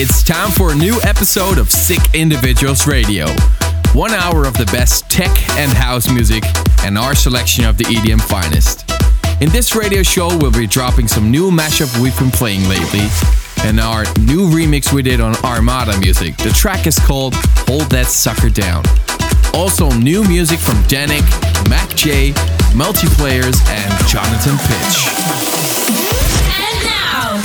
It's time for a new episode of Sick Individuals Radio. One hour of the best tech and house music, and our selection of the EDM finest. In this radio show, we'll be dropping some new mashup we've been playing lately, and our new remix we did on Armada music. The track is called Hold That Sucker Down. Also, new music from Dannic, Mac J, Multiplayers, and Jonathan Pitch.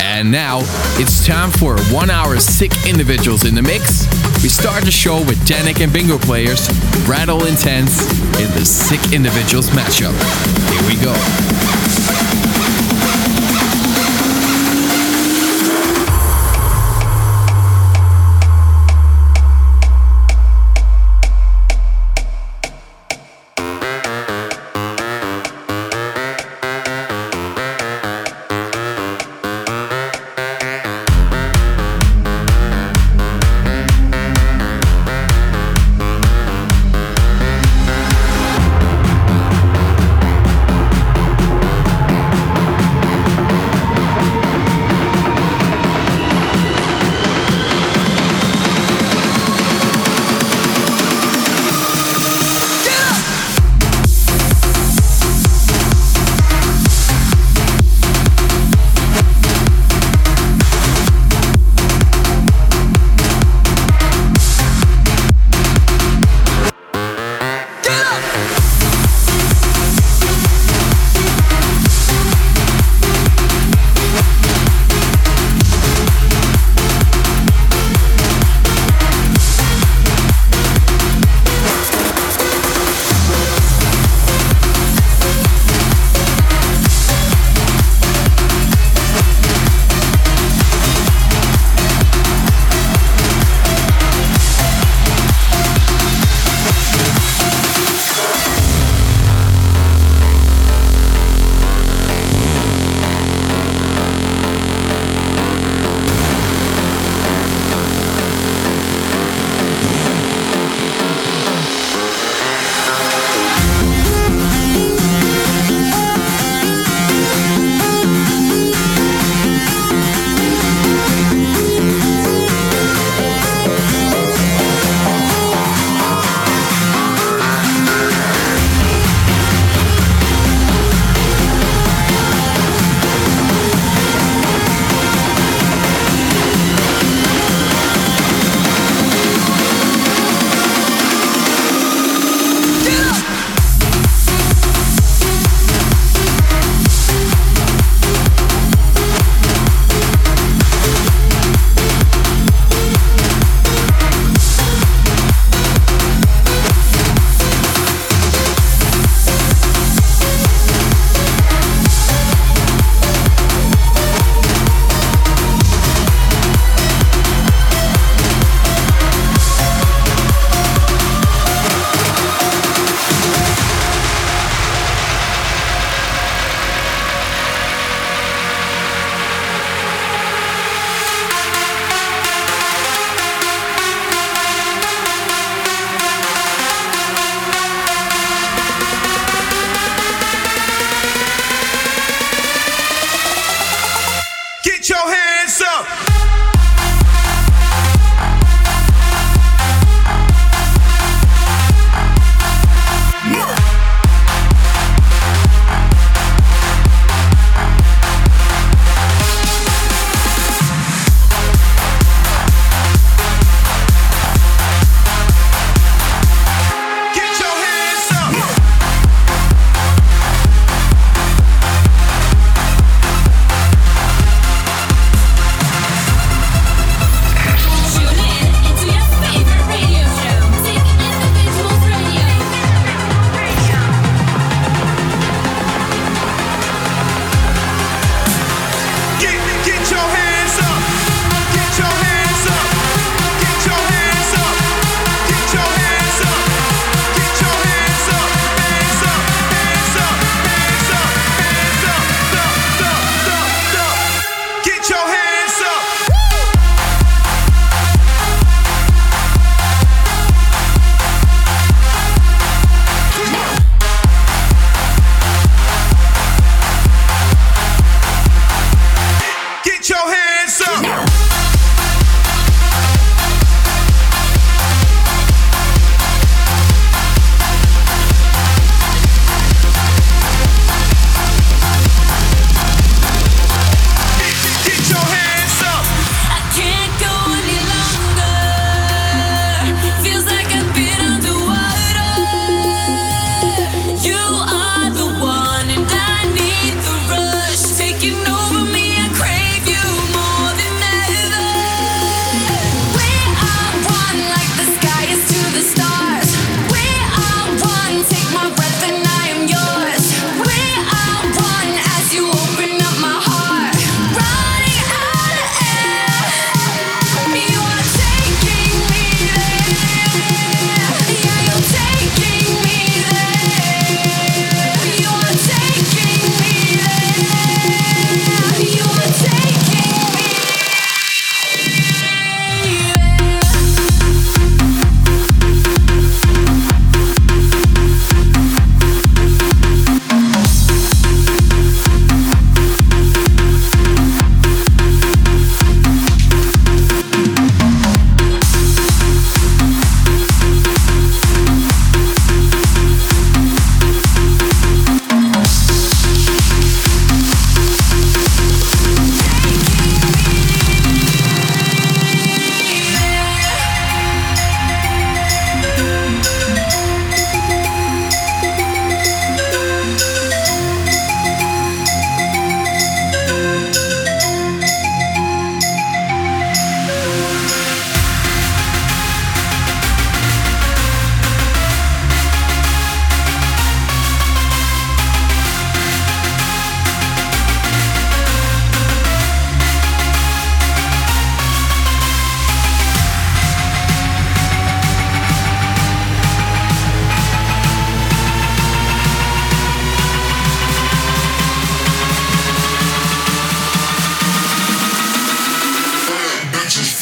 And now, it's time for one hour sick individuals in the mix. We start the show with Dannic and Bingo players, Rattle Intense in the Sick Individuals mashup. Here we go.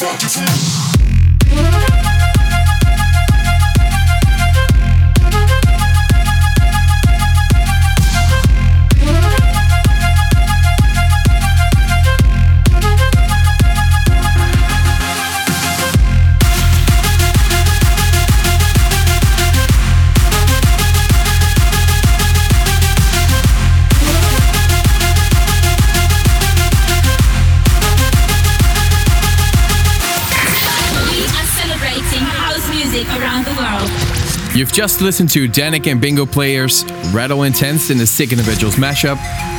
You've just listened to Dannic and Bingo Players, Rattle Intense in the Sick Individuals mashup,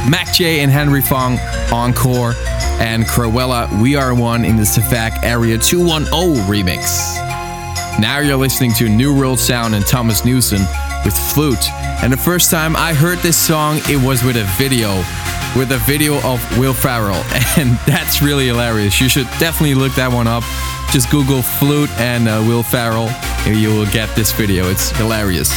MAKJ and Henry Fong Encore, and Krewella We Are One in the Safak Area 210 remix. Now you're listening to New World Sound and Thomas Newson with Flute. And the first time I heard this song, it was with a video, with a video of Will Ferrell. And that's really hilarious. You should definitely look that one up. Just Google Flute and uh, Will Ferrell you will get this video. It's hilarious.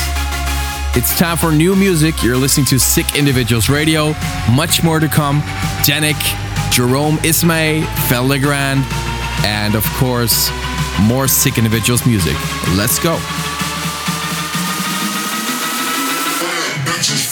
It's time for new music. You're listening to Sick Individuals Radio. Much more to come. Janik, Jerome Isma-Ae, Feldegrand, and of course, more Sick Individuals music. Let's go. Bitches,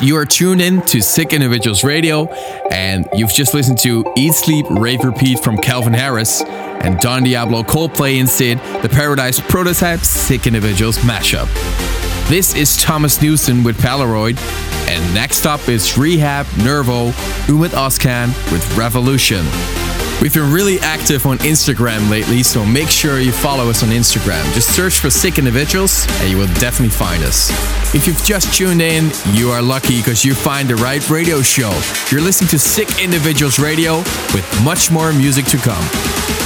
You are tuned in to Sick Individuals Radio, and you've just listened to Eat Sleep Rave Repeat from Calvin Harris and Don Diablo Coldplay instead, the Paradise Prototype Sick Individuals mashup. This is Thomas Newson with Polaroid, and next up is R3hab, Nervo, Ummet Ozcan with Revolution. We've been really active on Instagram lately, so make sure you follow us on Instagram. Just search for Sick Individuals and you will definitely find us. If you've just tuned in, you are lucky because you find the right radio show. You're listening to Sick Individuals Radio with much more music to come.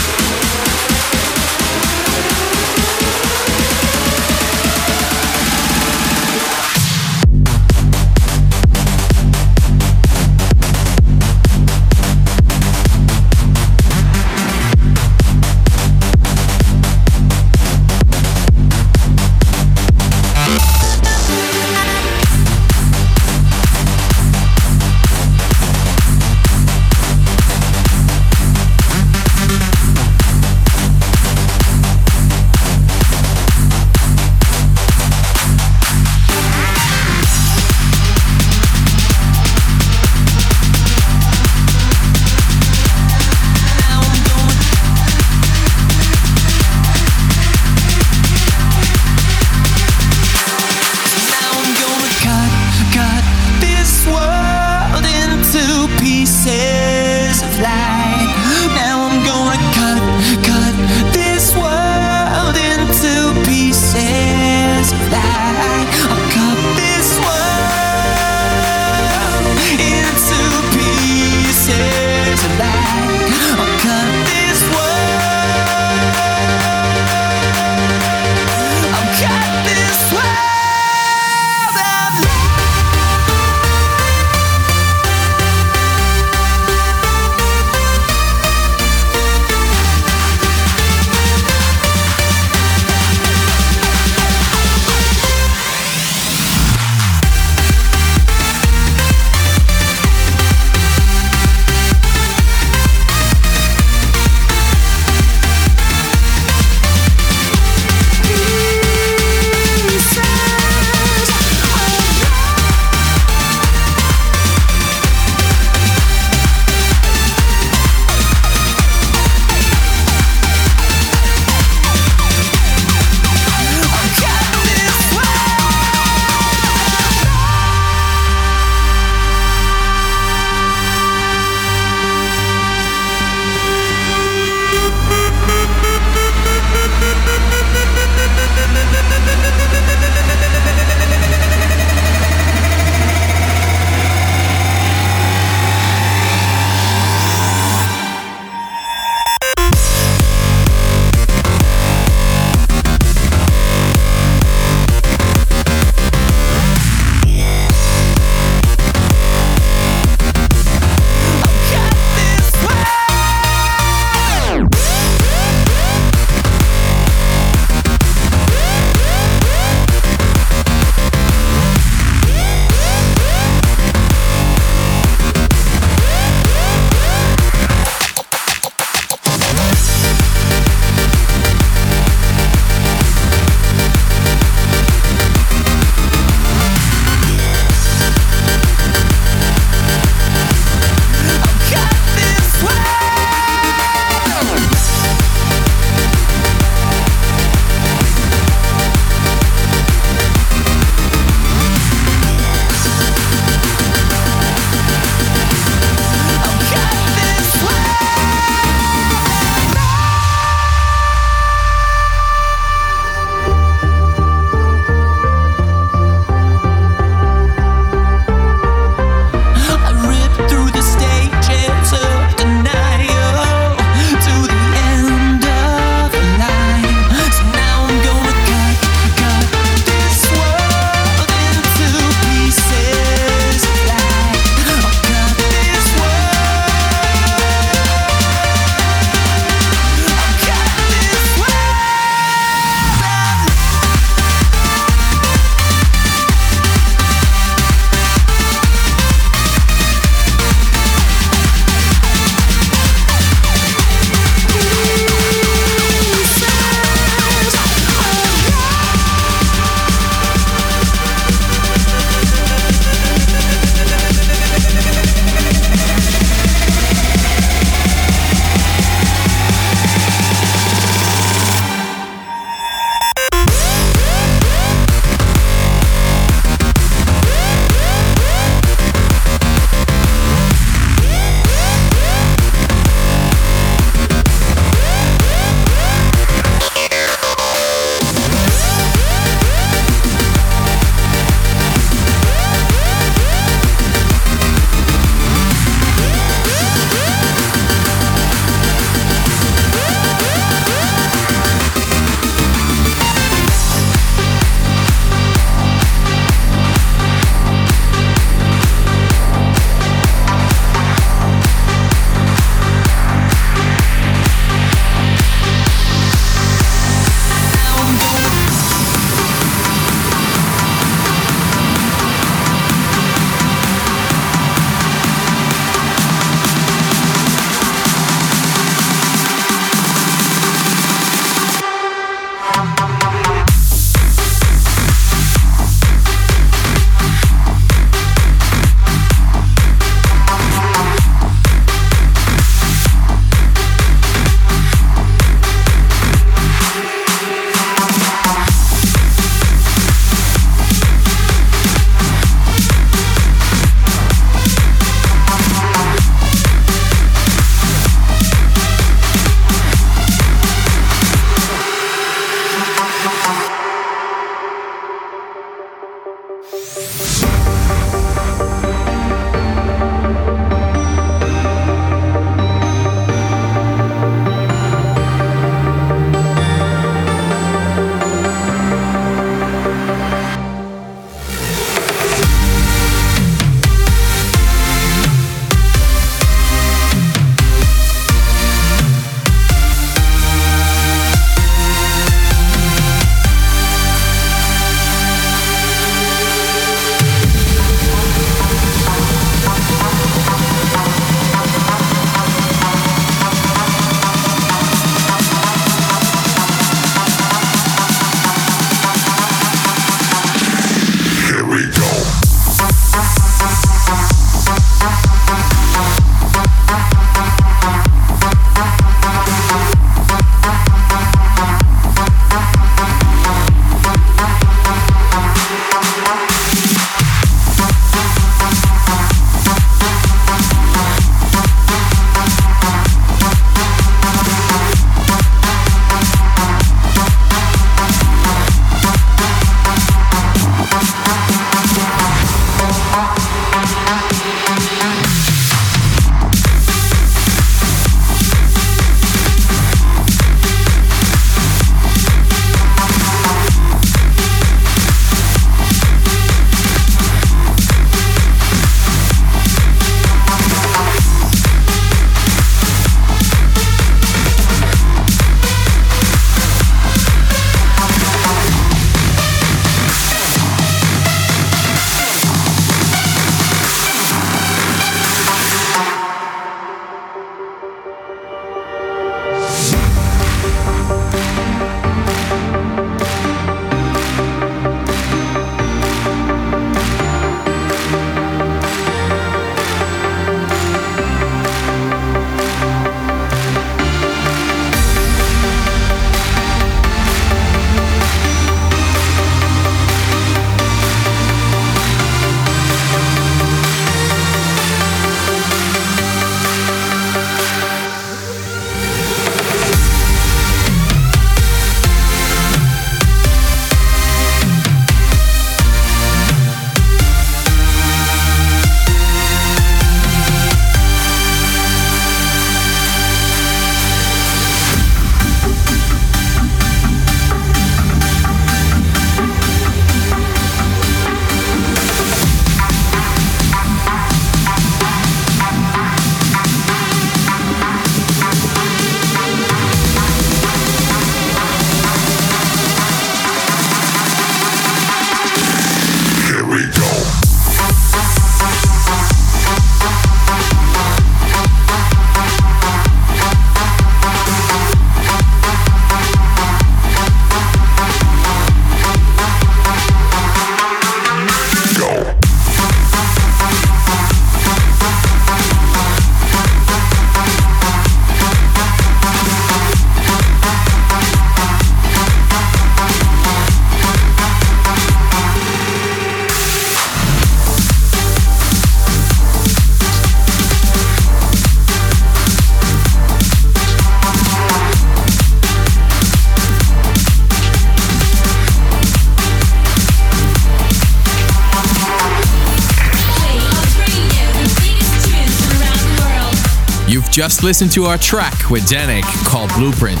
Just listen to our track with Dannic called Blueprint.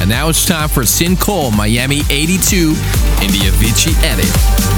And now it's time for Syn Cole Miami 82 in the Avicii edit.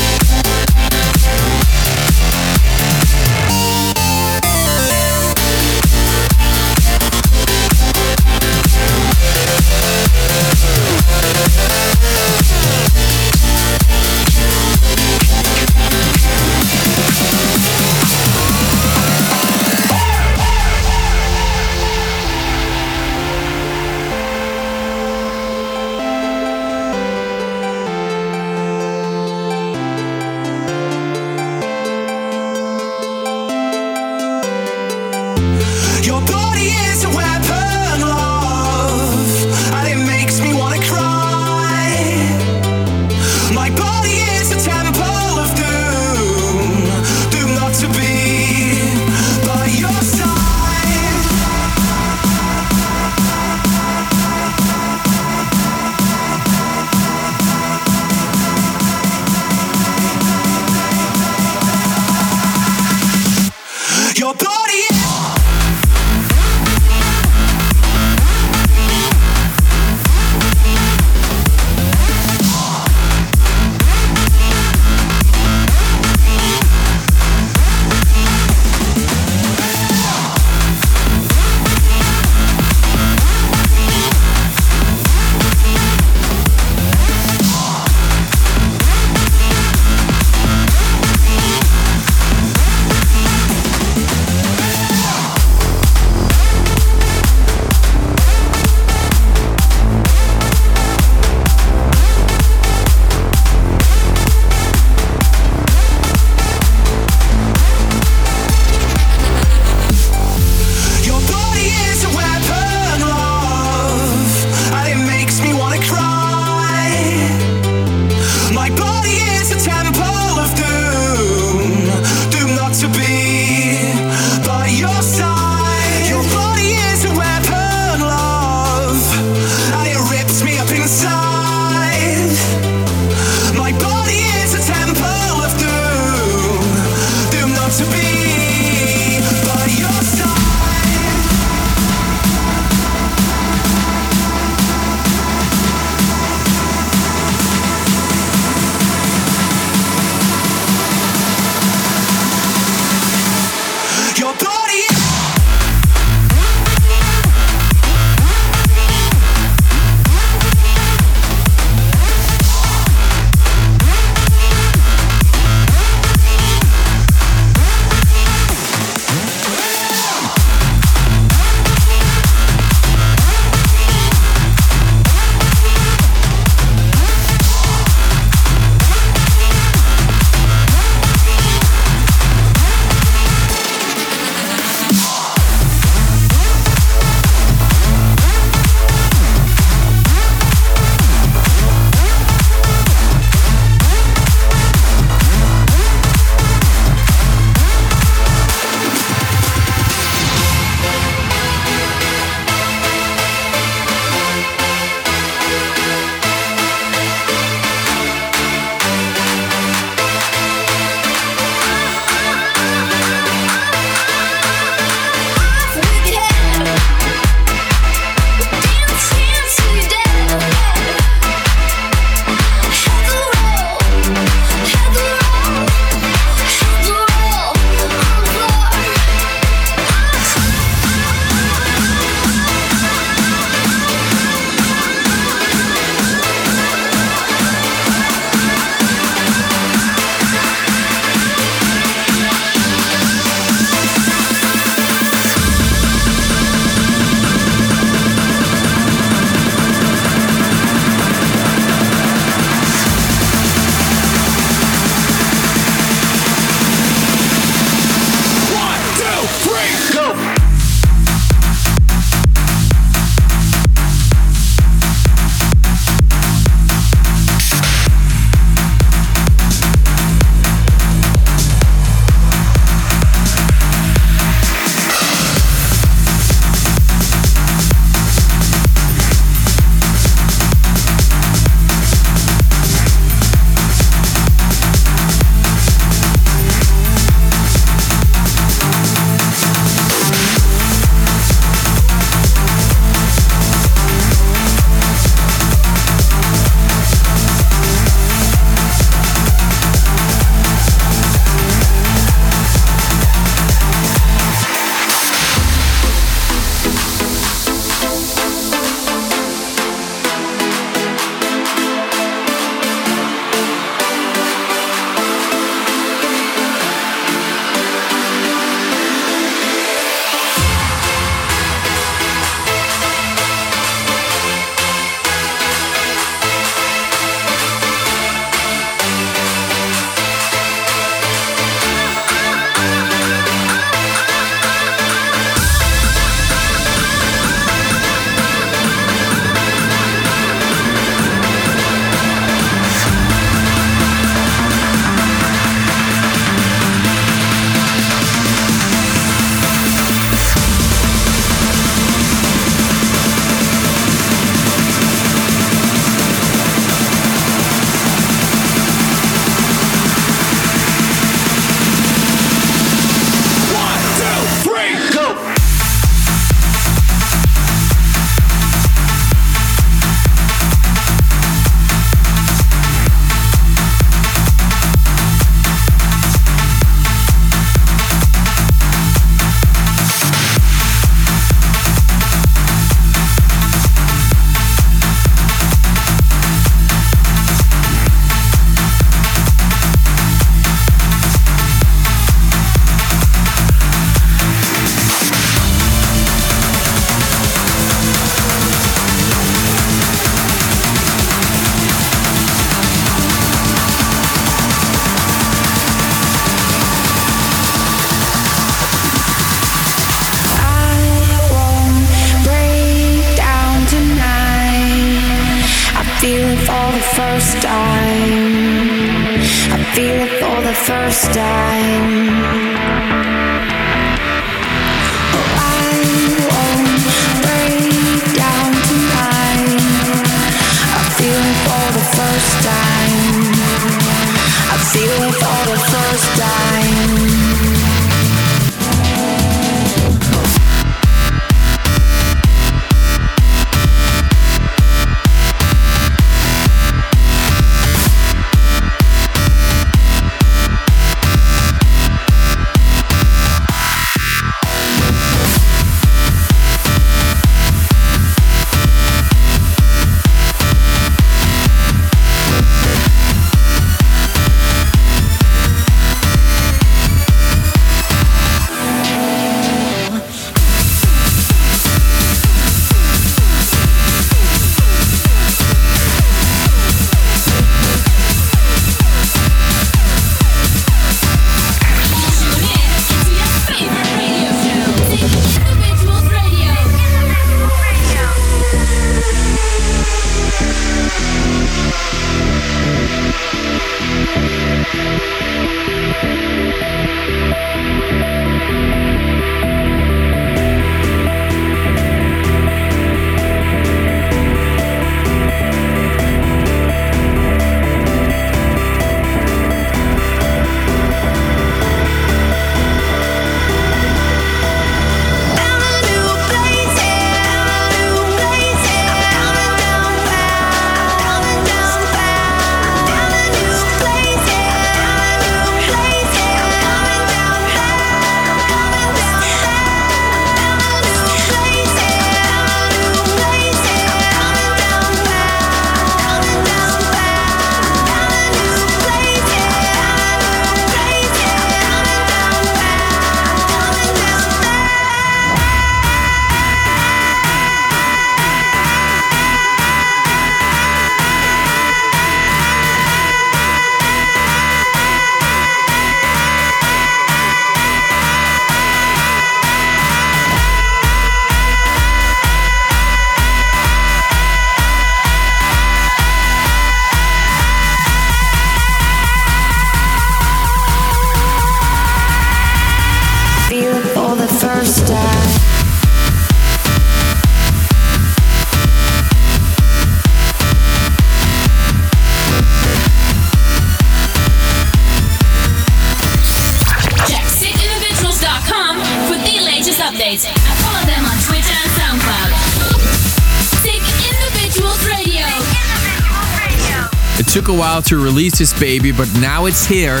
While to release this baby, but now it's here.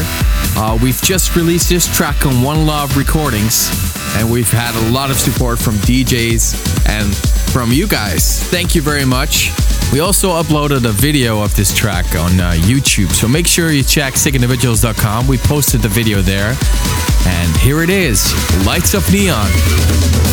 Uh, we've just released this track on One Love Recordings, and we've had a lot of support from DJs and from you guys. Thank you very much. We also uploaded a video of this track on uh, YouTube, so make sure you check sickindividuals.com. We posted the video there, and here it is Lights of Neon.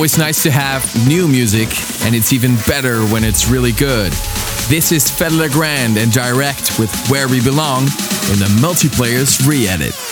Always nice to have new music, and it's even better when it's really good. This is Fedde Le Grand and Direct with Where We Belong in the Multiplayers re edit.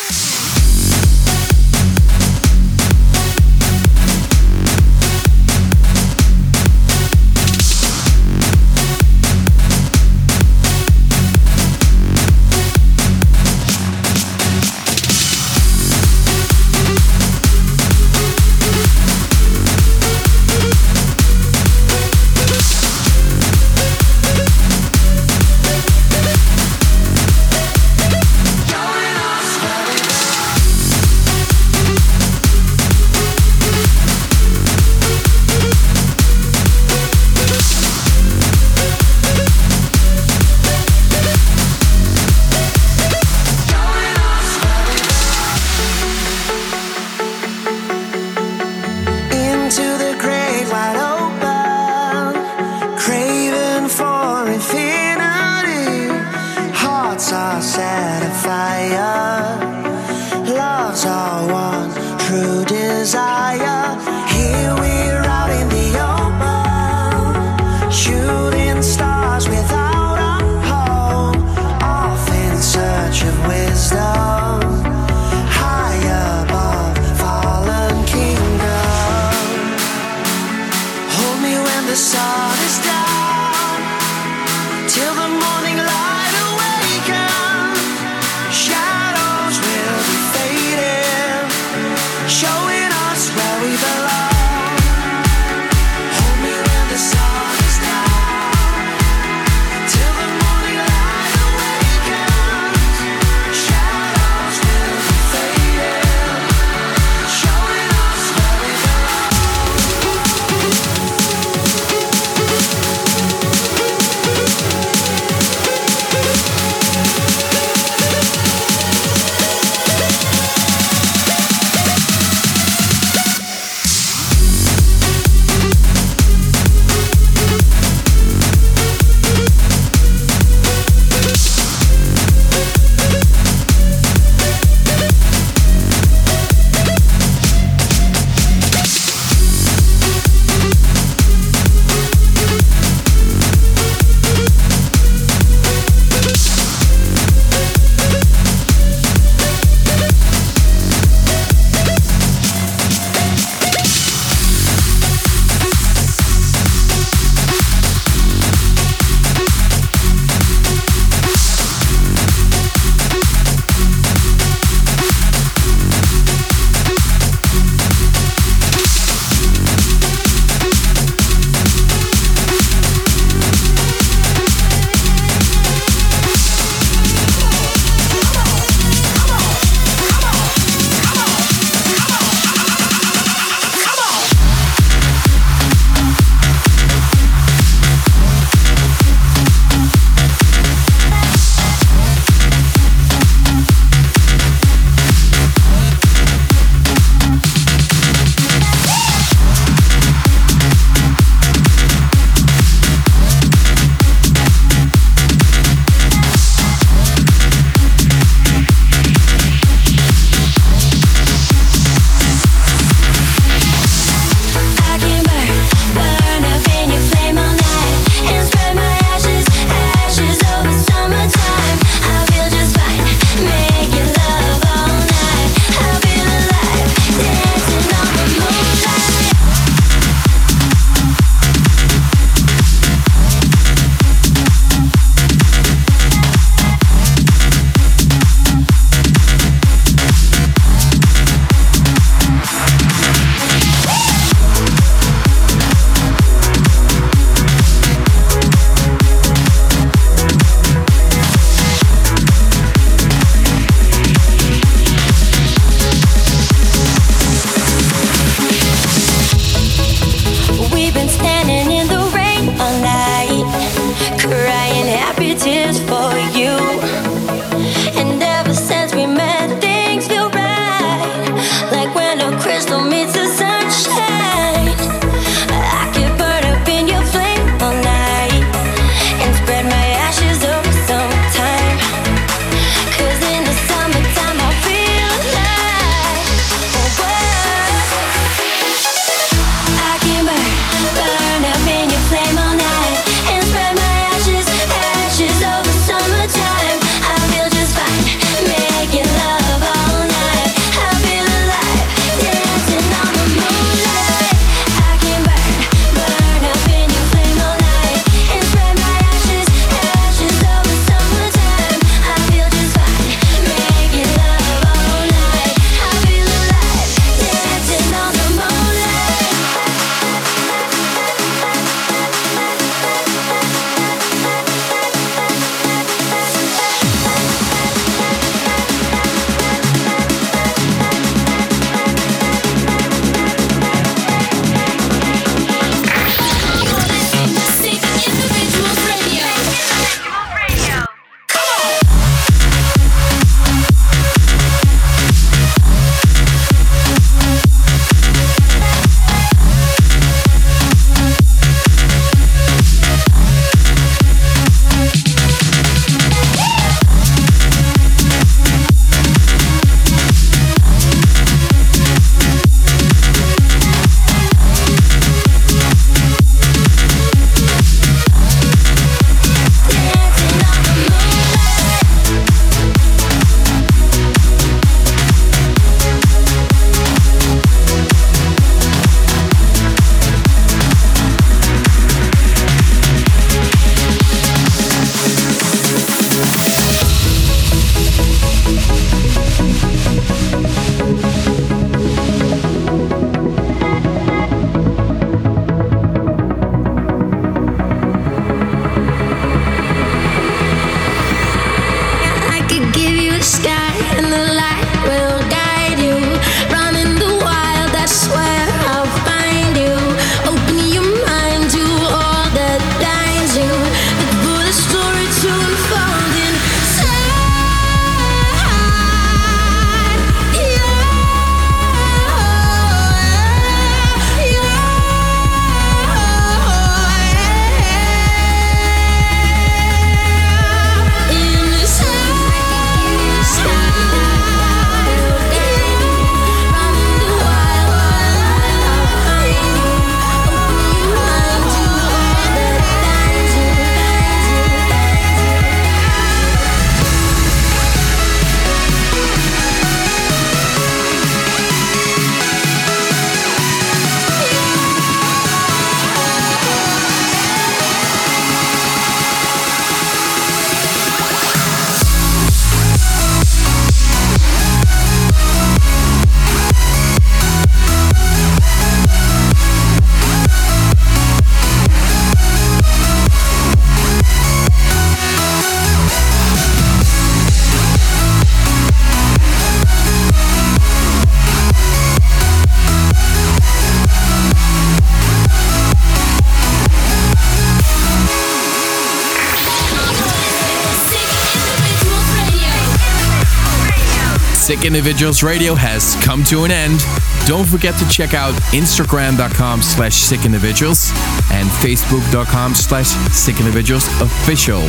Individuals Radio has come to an end. Don't forget to check out Instagram.com slash Sick Individuals and Facebook.com slash Sick Individuals official.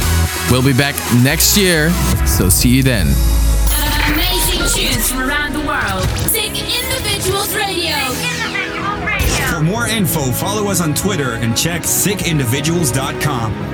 We'll be back next year, so see you then. Amazing tunes from around the world. Sick Individuals Radio. For more info, follow us on Twitter and check sickindividuals.com.